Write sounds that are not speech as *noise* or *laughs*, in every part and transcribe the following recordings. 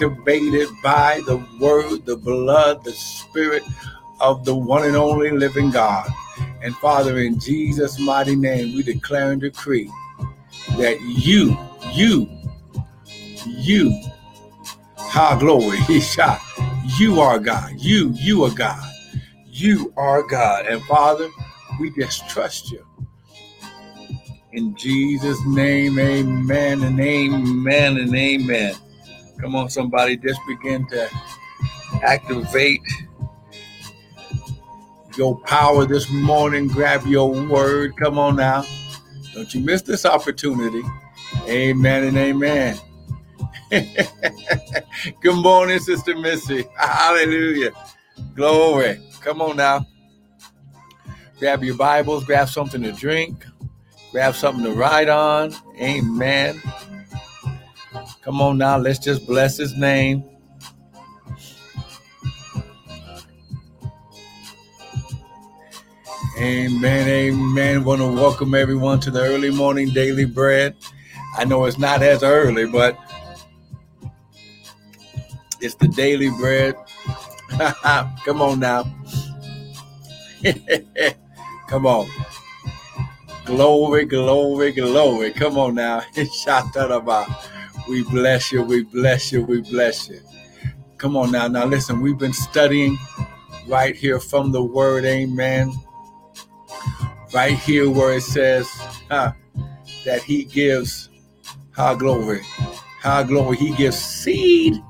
activated by the word, the blood, the spirit of the one and only living God. And Father, in Jesus' mighty name, we declare and decree that you, you, you, ha glory, *laughs* he shot. You are God. You, you are God. You are God. And Father, we just trust you. In Jesus' name, amen and amen and amen. Come on, somebody, just begin to activate your power this morning. Grab your word. Come on now. Don't you miss this opportunity. Amen and amen. *laughs* Good morning, Sister Missy. *laughs* Hallelujah. Glory. Come on now. Grab your Bibles, grab something to drink, grab something to write on. Amen. Come on now, let's just bless his name. Amen, amen. Want to welcome everyone to the early morning daily bread. I know it's not as early, but it's the daily bread. *laughs* Come on now. *laughs* Come on. Glory, glory, glory. Come on now. *laughs* Shout that about. We bless you. We bless you. We bless you. Come on now. Now listen, we've been studying right here from the word, amen. Right here where it says huh, that he gives high glory. High glory. He gives seed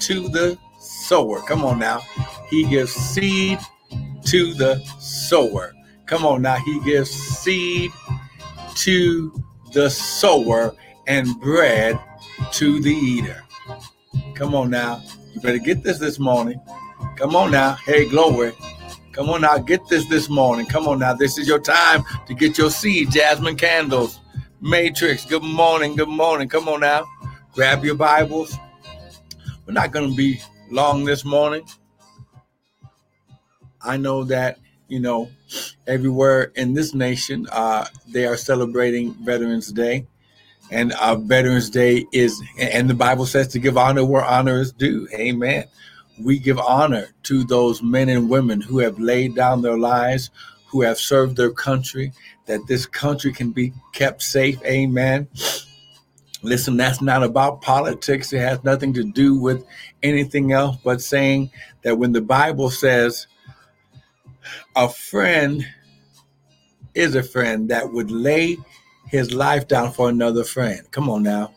to the sower. Come on now. He gives seed to the sower. Come on now. He gives seed to the sower and bread to the eater. Come on now. You better get this this morning. Come on now. Hey, glory. Come on now. Get this this morning. Come on now. This is your time to get your seed. Jasmine candles. Matrix. Good morning. Good morning. Come on now. Grab your Bibles. We're not going to be long this morning. I know that, you know, everywhere in this nation, uh, they are celebrating Veterans Day and uh, Veterans Day is, and the Bible says to give honor where honor is due. Amen. We give honor to those men and women who have laid down their lives, who have served their country, that this country can be kept safe. Amen. Listen, that's not about politics. It has nothing to do with anything else but saying that when the Bible says a friend is a friend that would lay his life down for another friend. Come on now.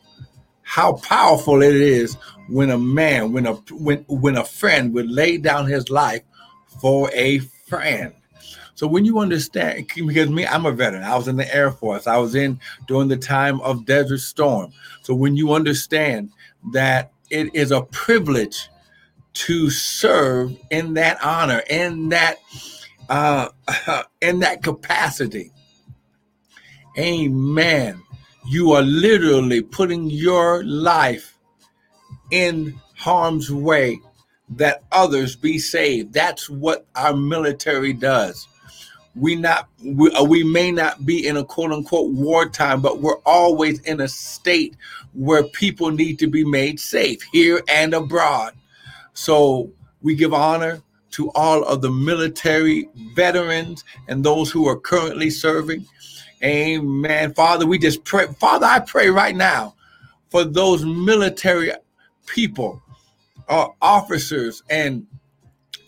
How powerful it is when a man, when a when when a friend would lay down his life for a friend. So when you understand, because me, I'm a veteran. I was in the Air Force. I was in during the time of Desert Storm. So when you understand that it is a privilege to serve in that honor, in that uh, *laughs* in that capacity, Amen. You are literally putting your life in harm's way that others be saved. That's what our military does. We not we, uh, we may not be in a quote unquote wartime, but we're always in a state where people need to be made safe here and abroad. So we give honor to all of the military veterans and those who are currently serving. Amen. Father, we just pray. Father, I pray right now for those military people, uh, officers, and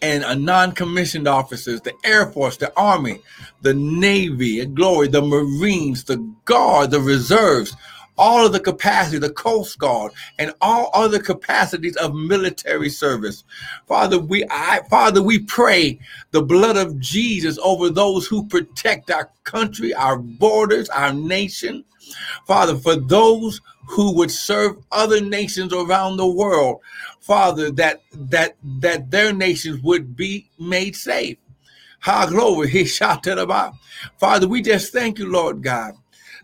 and a non-commissioned officers, the Air Force, the Army, the Navy, glory, the Marines, the Guard, the Reserves, all of the capacity, the Coast Guard, and all other capacities of military service. Father, we I Father, we pray the blood of Jesus over those who protect our country, our borders, our nation. Father, for those who would serve other nations around the world, Father, that that that their nations would be made safe. Ha glory, he shouted about. Father, we just thank you, Lord God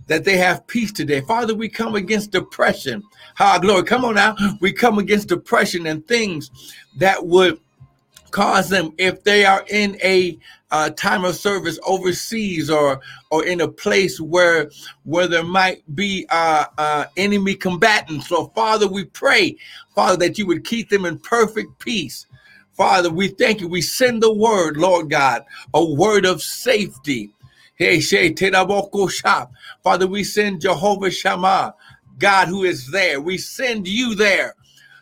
that they have peace today. Father, we come against depression. High glory. Come on now. We come against depression and things that would cause them if they are in a uh, time of service overseas or or in a place where where there might be uh, uh, enemy combatants. So Father, we pray, Father, that you would keep them in perfect peace. Father, we thank you. We send the word, Lord God, a word of safety. Hey, Shay, Tedaboko Shop. Father, we send Jehovah Shammah, God who is there. We send you there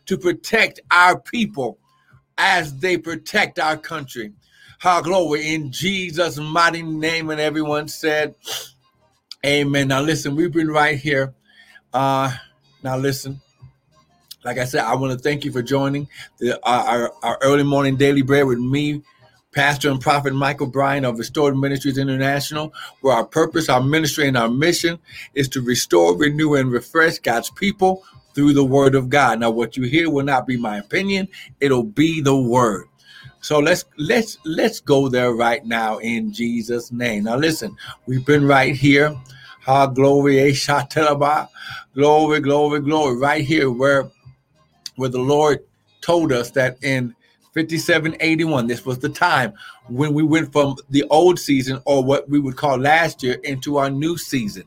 to protect our people as they protect our country. How glory in Jesus' mighty name. And everyone said, Amen. Now listen, we've been right here. Uh, now listen. Like I said, I want to thank you for joining the, our, our early morning daily bread with me, Pastor and Prophet Michael Bryan of Restored Ministries International, where our purpose, our ministry, and our mission is to restore, renew, and refresh God's people through the Word of God. Now, what you hear will not be my opinion; it'll be the Word. So let's let's let's go there right now in Jesus' name. Now listen, we've been right here. Ha glory, eh, glory, glory, glory, right here where where the Lord told us that in 5781, this was the time when we went from the old season or what we would call last year into our new season.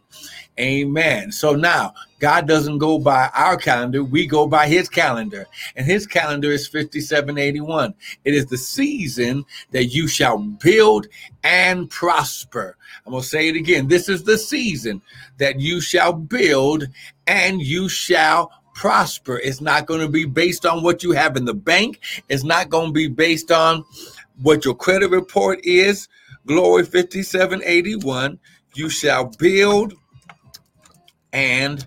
Amen. So now God doesn't go by our calendar, we go by his calendar. And his calendar is 5781. It is the season that you shall build and prosper. I'm going to say it again. This is the season that you shall build and you shall prosper. It's not going to be based on what you have in the bank. It's not going to be based on what your credit report is. Glory 5781. You shall build and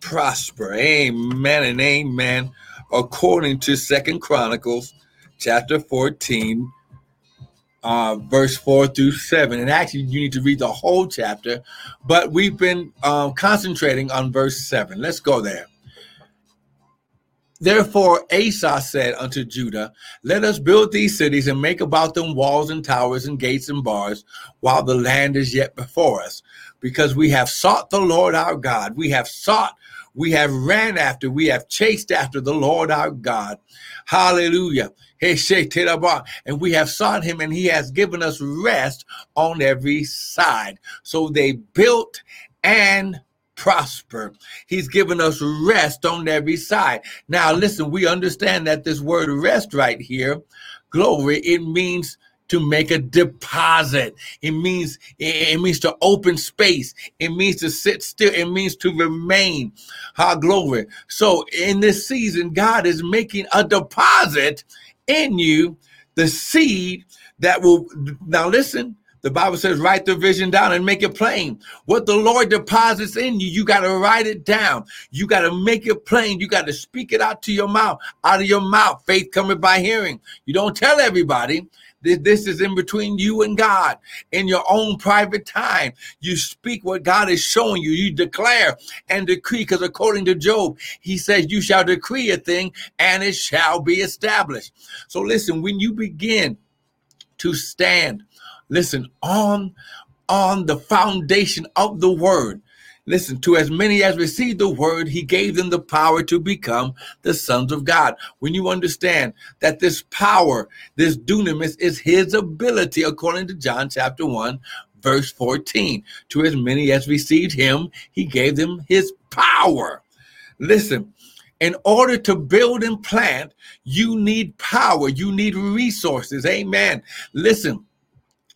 prosper. Amen and amen. According to Second Chronicles chapter 14, uh, verse 4 through 7. And actually, you need to read the whole chapter, but we've been um, concentrating on verse 7. Let's go there. Therefore, Asa said unto Judah, Let us build these cities and make about them walls and towers and gates and bars, while the land is yet before us because we have sought the Lord our God. We have sought, we have ran after, we have chased after the Lord our God. Hallelujah. And we have sought him, and he has given us rest on every side. So they built and prosper. He's given us rest on every side. Now, listen, we understand that this word rest right here, glory, it means to make a deposit. It means it means to open space. It means to sit still. It means to remain. Our glory. So in this season, God is making a deposit in you, the seed that will now listen. The Bible says, write the vision down and make it plain. What the Lord deposits in you, you got to write it down. You got to make it plain. You got to speak it out to your mouth, out of your mouth. Faith coming by hearing. You don't tell everybody. This is in between you and God in your own private time. You speak what God is showing you. You declare and decree because according to Job, he says, You shall decree a thing and it shall be established. So listen, when you begin to stand, listen, on on the foundation of the word, Listen, to as many as received the word, he gave them the power to become the sons of God. When you understand that this power, this dunamis, is his ability, according to John chapter 1, verse 14. To as many as received him, he gave them his power. Listen, in order to build and plant, you need power, you need resources. Amen. Listen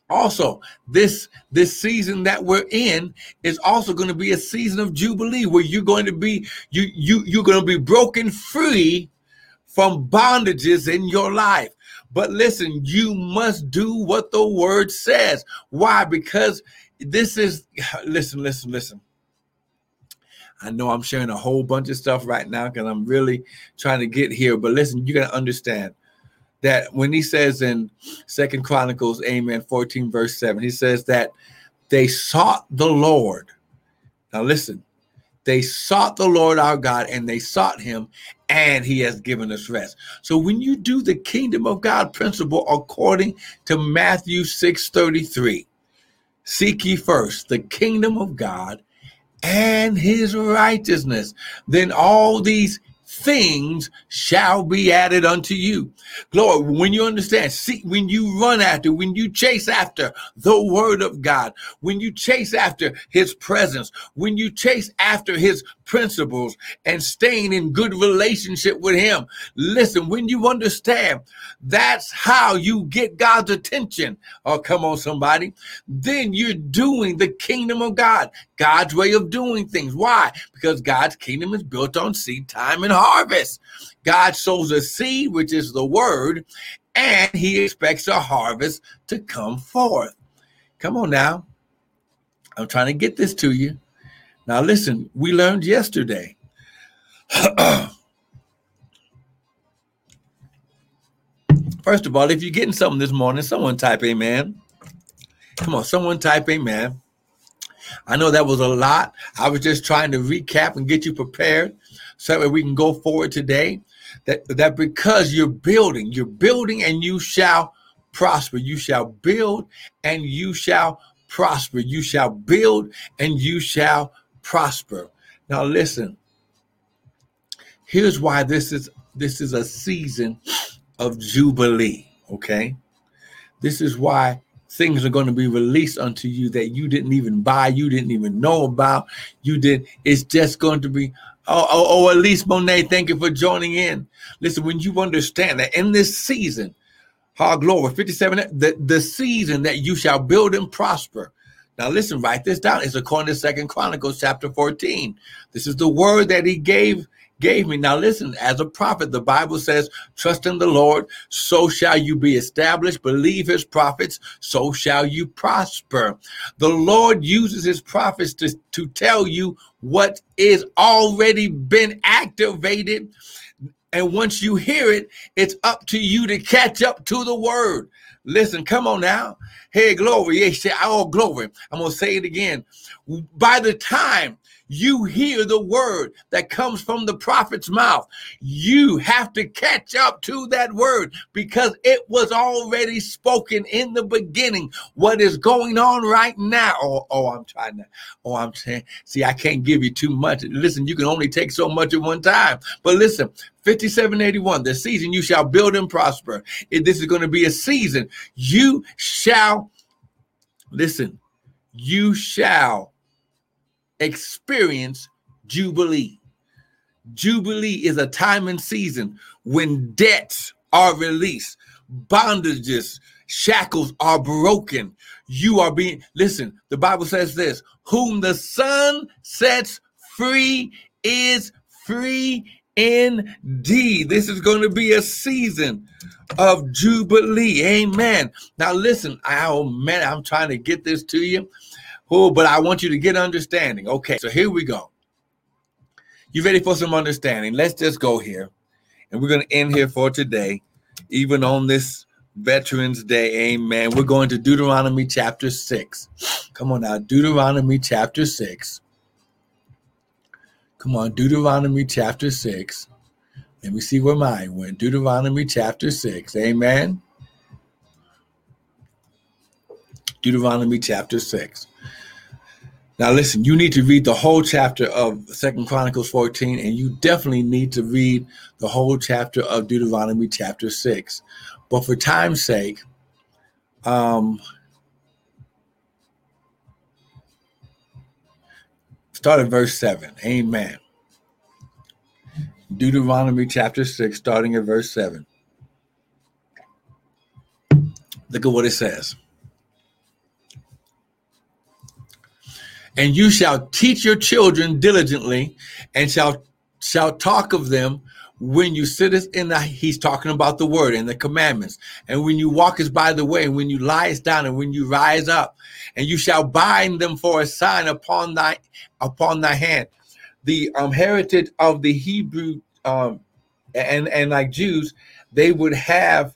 also this this season that we're in is also going to be a season of jubilee where you're going to be you you you're going to be broken free from bondages in your life. But listen you must do what the word says. Why? Because this is *sighs* listen listen listen. I know I'm sharing a whole bunch of stuff right now because I'm really trying to get here. But listen, you got to understand that when he says in Second Chronicles, Amen, 14, verse 7, he says that they sought the Lord. Now listen, they sought the Lord our God and they sought him, and he has given us rest. So when you do the kingdom of God principle according to Matthew 6 33, seek ye first the kingdom of God and his righteousness, then all these things shall be added unto you. Glory, when you understand, see, when you run after, when you chase after the word of God, when you chase after his presence, when you chase after his principles and staying in good relationship with him. Listen, when you understand that's how you get God's attention. Oh, come on, somebody. Then you're doing the kingdom of God, God's way of doing things. Why? Because God's kingdom is built on seed time and harvest. God sows a seed, which is the word, and he expects a harvest to come forth. Come on now. I'm trying to get this to you. Now, listen, we learned yesterday. *clears throat* First of all, if you're getting something this morning, someone type amen. Come on, someone type amen. I know that was a lot. I was just trying to recap and get you prepared so that we can go forward today. That, that because you're building, you're building and you shall prosper. You shall build and you shall prosper. You shall build and you shall prosper. Now listen. Here's why this is this is a season of jubilee, okay? This is why things are going to be released unto you that you didn't even buy, you didn't even know about. You did it's just going to be oh oh, oh least Monet, thank you for joining in. Listen, when you understand that in this season, our glory 57 the, the season that you shall build and prosper now listen, write this down. It's according to Second Chronicles chapter 14. This is the word that he gave gave me. Now listen, as a prophet, the Bible says, trust in the Lord, so shall you be established. Believe his prophets, so shall you prosper. The Lord uses his prophets to, to tell you what is already been activated. And once you hear it, it's up to you to catch up to the word. Listen, come on now. Hey, glory. Yeah, say, oh, glory. I'm going to say it again. By the time you hear the word that comes from the prophet's mouth. You have to catch up to that word because it was already spoken in the beginning. What is going on right now? Oh, oh I'm trying to, oh, I'm saying, see, I can't give you too much. Listen, you can only take so much at one time. But listen, 5781, the season you shall build and prosper. If this is going to be a season, you shall, listen, you shall experience Jubilee. Jubilee is a time and season when debts are released, bondages, shackles are broken. You are being, listen, the Bible says this whom the Son sets free is free indeed. This is going to be a season of Jubilee. Amen. Now, listen, oh man, I'm trying to get this to you. Oh, but I want you to get understanding. Okay, so here we go. You ready for some understanding? Let's just go here. And we're going to end here for today, even on this Veterans Day. Amen. We're going to Deuteronomy chapter 6. Come on now, Deuteronomy chapter 6. Come on, Deuteronomy chapter 6. Let me see where mine went. Deuteronomy chapter 6. Amen. Deuteronomy chapter 6. Now listen, you need to read the whole chapter of Second Chronicles 14, and you definitely need to read the whole chapter of Deuteronomy chapter 6. But for time's sake, um, start at verse 7. Amen. Deuteronomy chapter 6, starting at verse 7. Look at what it says. And you shall teach your children diligently and shall shall talk of them when you sittest in the he's talking about the word and the commandments. And when you walk is by the way and when you lies down and when you rise up and you shall bind them for a sign upon thy upon thy hand. The um, heritage of the hebrew um, and and like jews they would have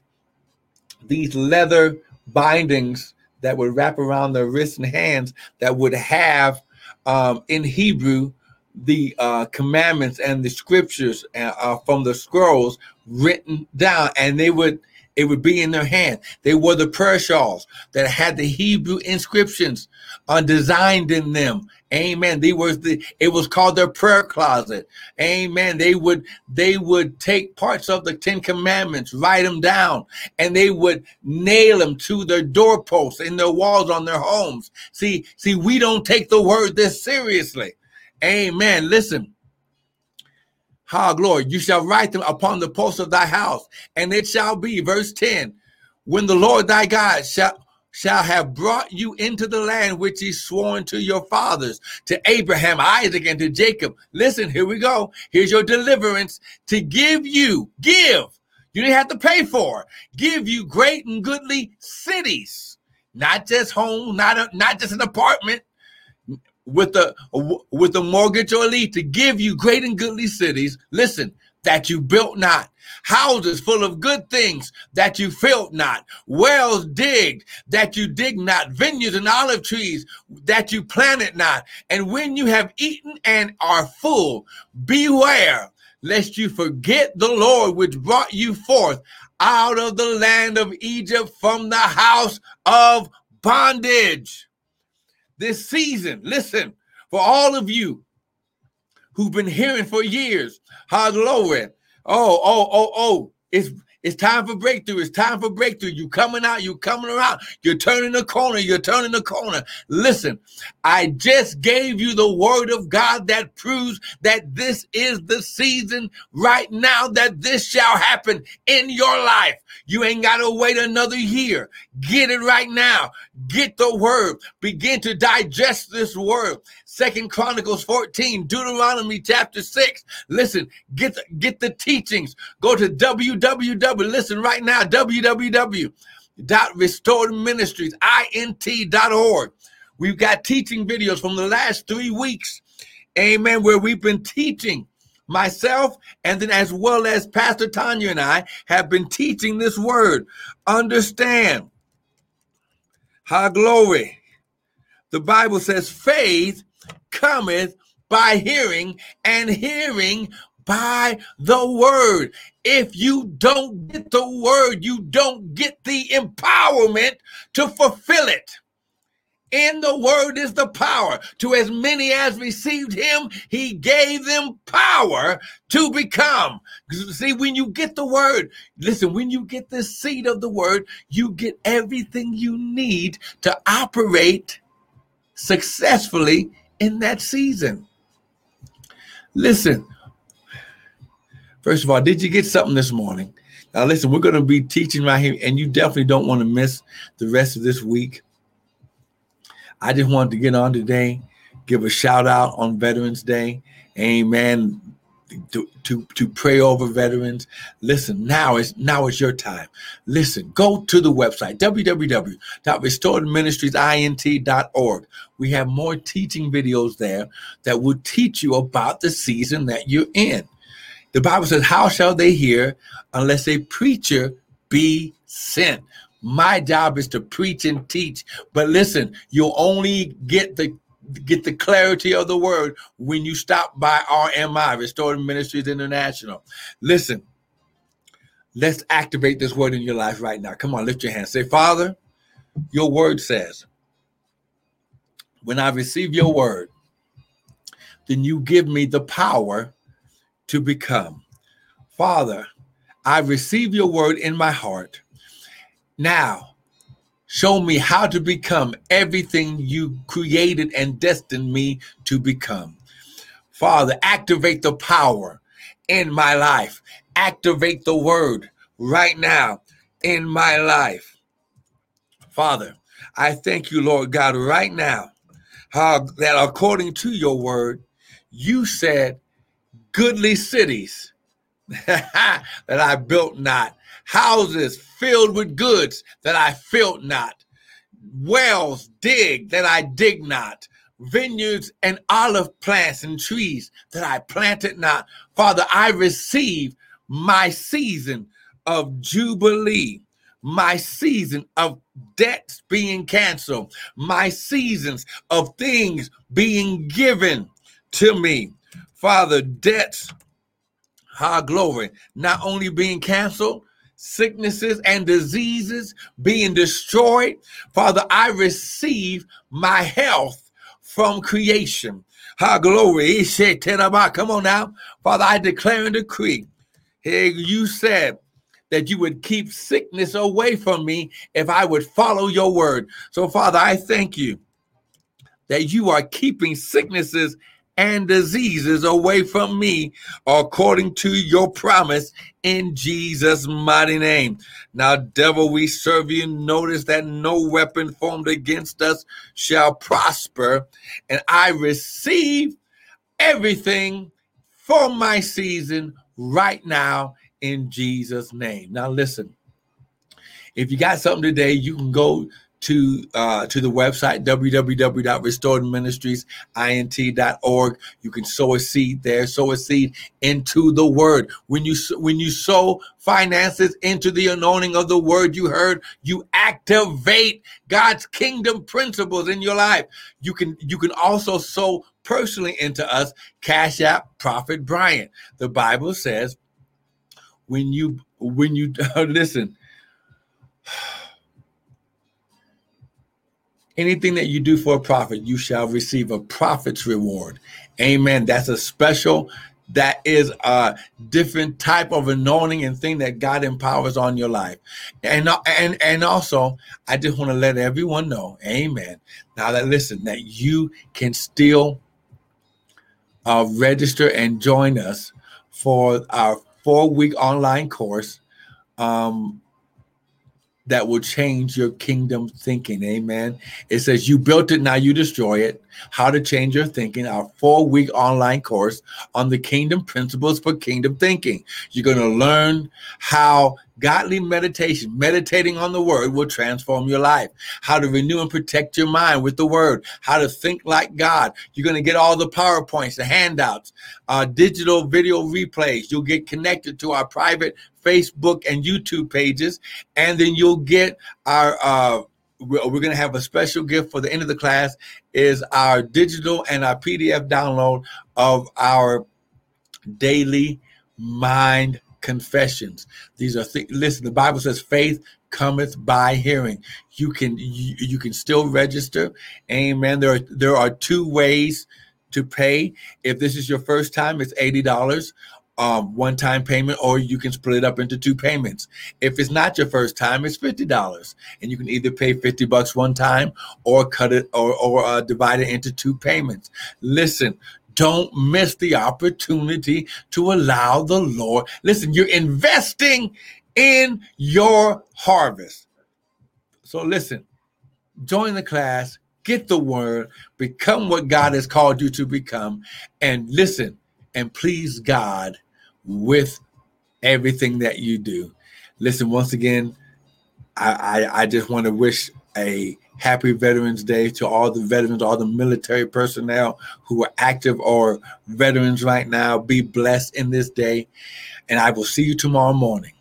these leather bindings that would wrap around their wrists and hands that would have um, in Hebrew the uh, commandments and the scriptures uh, uh, from the scrolls written down, and they would it would be in their hand. They were the prayer shawls that had the Hebrew inscriptions uh, designed in them. Amen. They was the it was called their prayer closet. Amen. They would they would take parts of the Ten Commandments, write them down, and they would nail them to their doorposts in their walls on their homes. See, see, we don't take the word this seriously. Amen. Listen. Ha, glory. You shall write them upon the posts of thy house, and it shall be, verse 10, when the Lord thy God shall shall have brought you into the land which he sworn to your fathers, to Abraham, Isaac, and to Jacob. Listen, here we go. Here's your deliverance to give you, give. You didn't have to pay for, give you great and goodly cities, not just home, not a, not just an apartment with a with a mortgage or a lease to give you great and goodly cities. Listen, that you built not, houses full of good things that you filled not, wells digged that you dig not, vineyards and olive trees that you planted not. And when you have eaten and are full, beware lest you forget the Lord which brought you forth out of the land of Egypt from the house of bondage. This season, listen, for all of you who've been hearing for years. Hallelujah. Oh, oh, oh, oh. It's it's time for breakthrough. It's time for breakthrough. You coming out, you coming around. You're turning the corner. You're turning the corner. Listen, I just gave you the word of God that proves that this is the season right now that this shall happen in your life. You ain't got to wait another year. Get it right now. Get the word. Begin to digest this word. Second Chronicles 14, Deuteronomy chapter 6. Listen, get the, get the teachings. Go to www. Listen right now, www.restoredministriesint.org. We've got teaching videos from the last three weeks. Amen. Where we've been teaching myself, and then as well as Pastor Tanya and I have been teaching this word. Understand. High glory. The Bible says faith cometh by hearing, and hearing by the word. If you don't get the word, you don't get the empowerment to fulfill it. In the word is the power. To as many as received him, he gave them power to become. See, when you get the word, listen, when you get the seed of the word, you get everything you need to operate successfully in that season. Listen, first of all, did you get something this morning? Now, listen, we're going to be teaching right here, and you definitely don't want to miss the rest of this week. I just wanted to get on today, give a shout out on Veterans Day. Amen to, to, pray over veterans. Listen, now is now is your time. Listen, go to the website www.restoredministriesint.org. We have more teaching videos there that will teach you about the season that you're in. The Bible says, How shall they hear unless a preacher be sent? My job is to preach and teach. But listen, you'll only get the get the clarity of the word when you stop by RMI, Restored Ministries International. Listen, let's activate this word in your life right now. Come on, lift your hand. Say, Father, your word says, when I receive your word, then you give me the power to become. Father, I receive your word in my heart. Now, Show me how to become everything you created and destined me to become. Father, activate the power in my life. Activate the word right now in my life. Father, I thank you, Lord God, right now, how that according to your word, you said, goodly cities *laughs* that I built not, houses filled with goods that I filled not, wells dig that I dig not, vineyards and olive plants and trees that I planted not. Father, I receive my season of jubilee, my season of debts being canceled, my seasons of things being given to me. Father, debts, high glory, not only being canceled, sicknesses and diseases being destroyed. Father, I receive my health from creation. Ha glory. Come on now. Father, I declare and decree. Hey, you said that you would keep sickness away from me if I would follow your word. So, Father, I thank you that you are keeping sicknesses and diseases away from me according to your promise in Jesus' mighty name. Now, devil, we serve you. Notice that no weapon formed against us shall prosper, and I receive everything for my season right now in Jesus' name. Now, listen. If you got something today, you can go to uh, to the website www.restoredministriesint.org. You can sow a seed there, sow a seed into the word. When you when you sow finances into the anointing of the word you heard, you activate God's kingdom principles in your life. You can you can also sow personally into us. Cash App Prophet Brian. The Bible says when you when you *laughs* listen Anything that you do for a prophet, you shall receive a prophet's reward. Amen. That's a special, that is a different type of anointing and thing that God empowers on your life. And and and also, I just want to let everyone know, amen. Now that listen, that you can still uh, register and join us for our four-week online course. Um, that will change your kingdom thinking. Amen. It says, You built it, now you destroy it. How to Change Your Thinking, our four week online course on the kingdom principles for kingdom thinking. You're going to learn how godly meditation, meditating on the word, will transform your life. How to renew and protect your mind with the word. How to think like God. You're going to get all the PowerPoints, the handouts, uh, digital video replays. You'll get connected to our private Facebook and YouTube pages, and then you'll get our. Uh, we're, we're going to have a special gift for the end of the class is our digital and our pdf download of our daily mind confessions. These are th- listen the bible says faith cometh by hearing. You can you, you can still register. Amen. There are there are two ways to pay. If this is your first time it's $80 um, one time payment, or you can split it up into two payments. If it's not your first time, it's fifty dollars, and you can either pay fifty bucks one time or cut it or or uh, divide it into two payments. Listen, don't miss the opportunity to allow the Lord. Listen, you're investing in your harvest. So listen, join the class, get the word, become what God has called you to become, and listen and please God with everything that you do. Listen, once again, I, I, I just want to wish a happy Veterans Day to all the veterans, all the military personnel who are active or veterans right now. Be blessed in this day. And I will see you tomorrow morning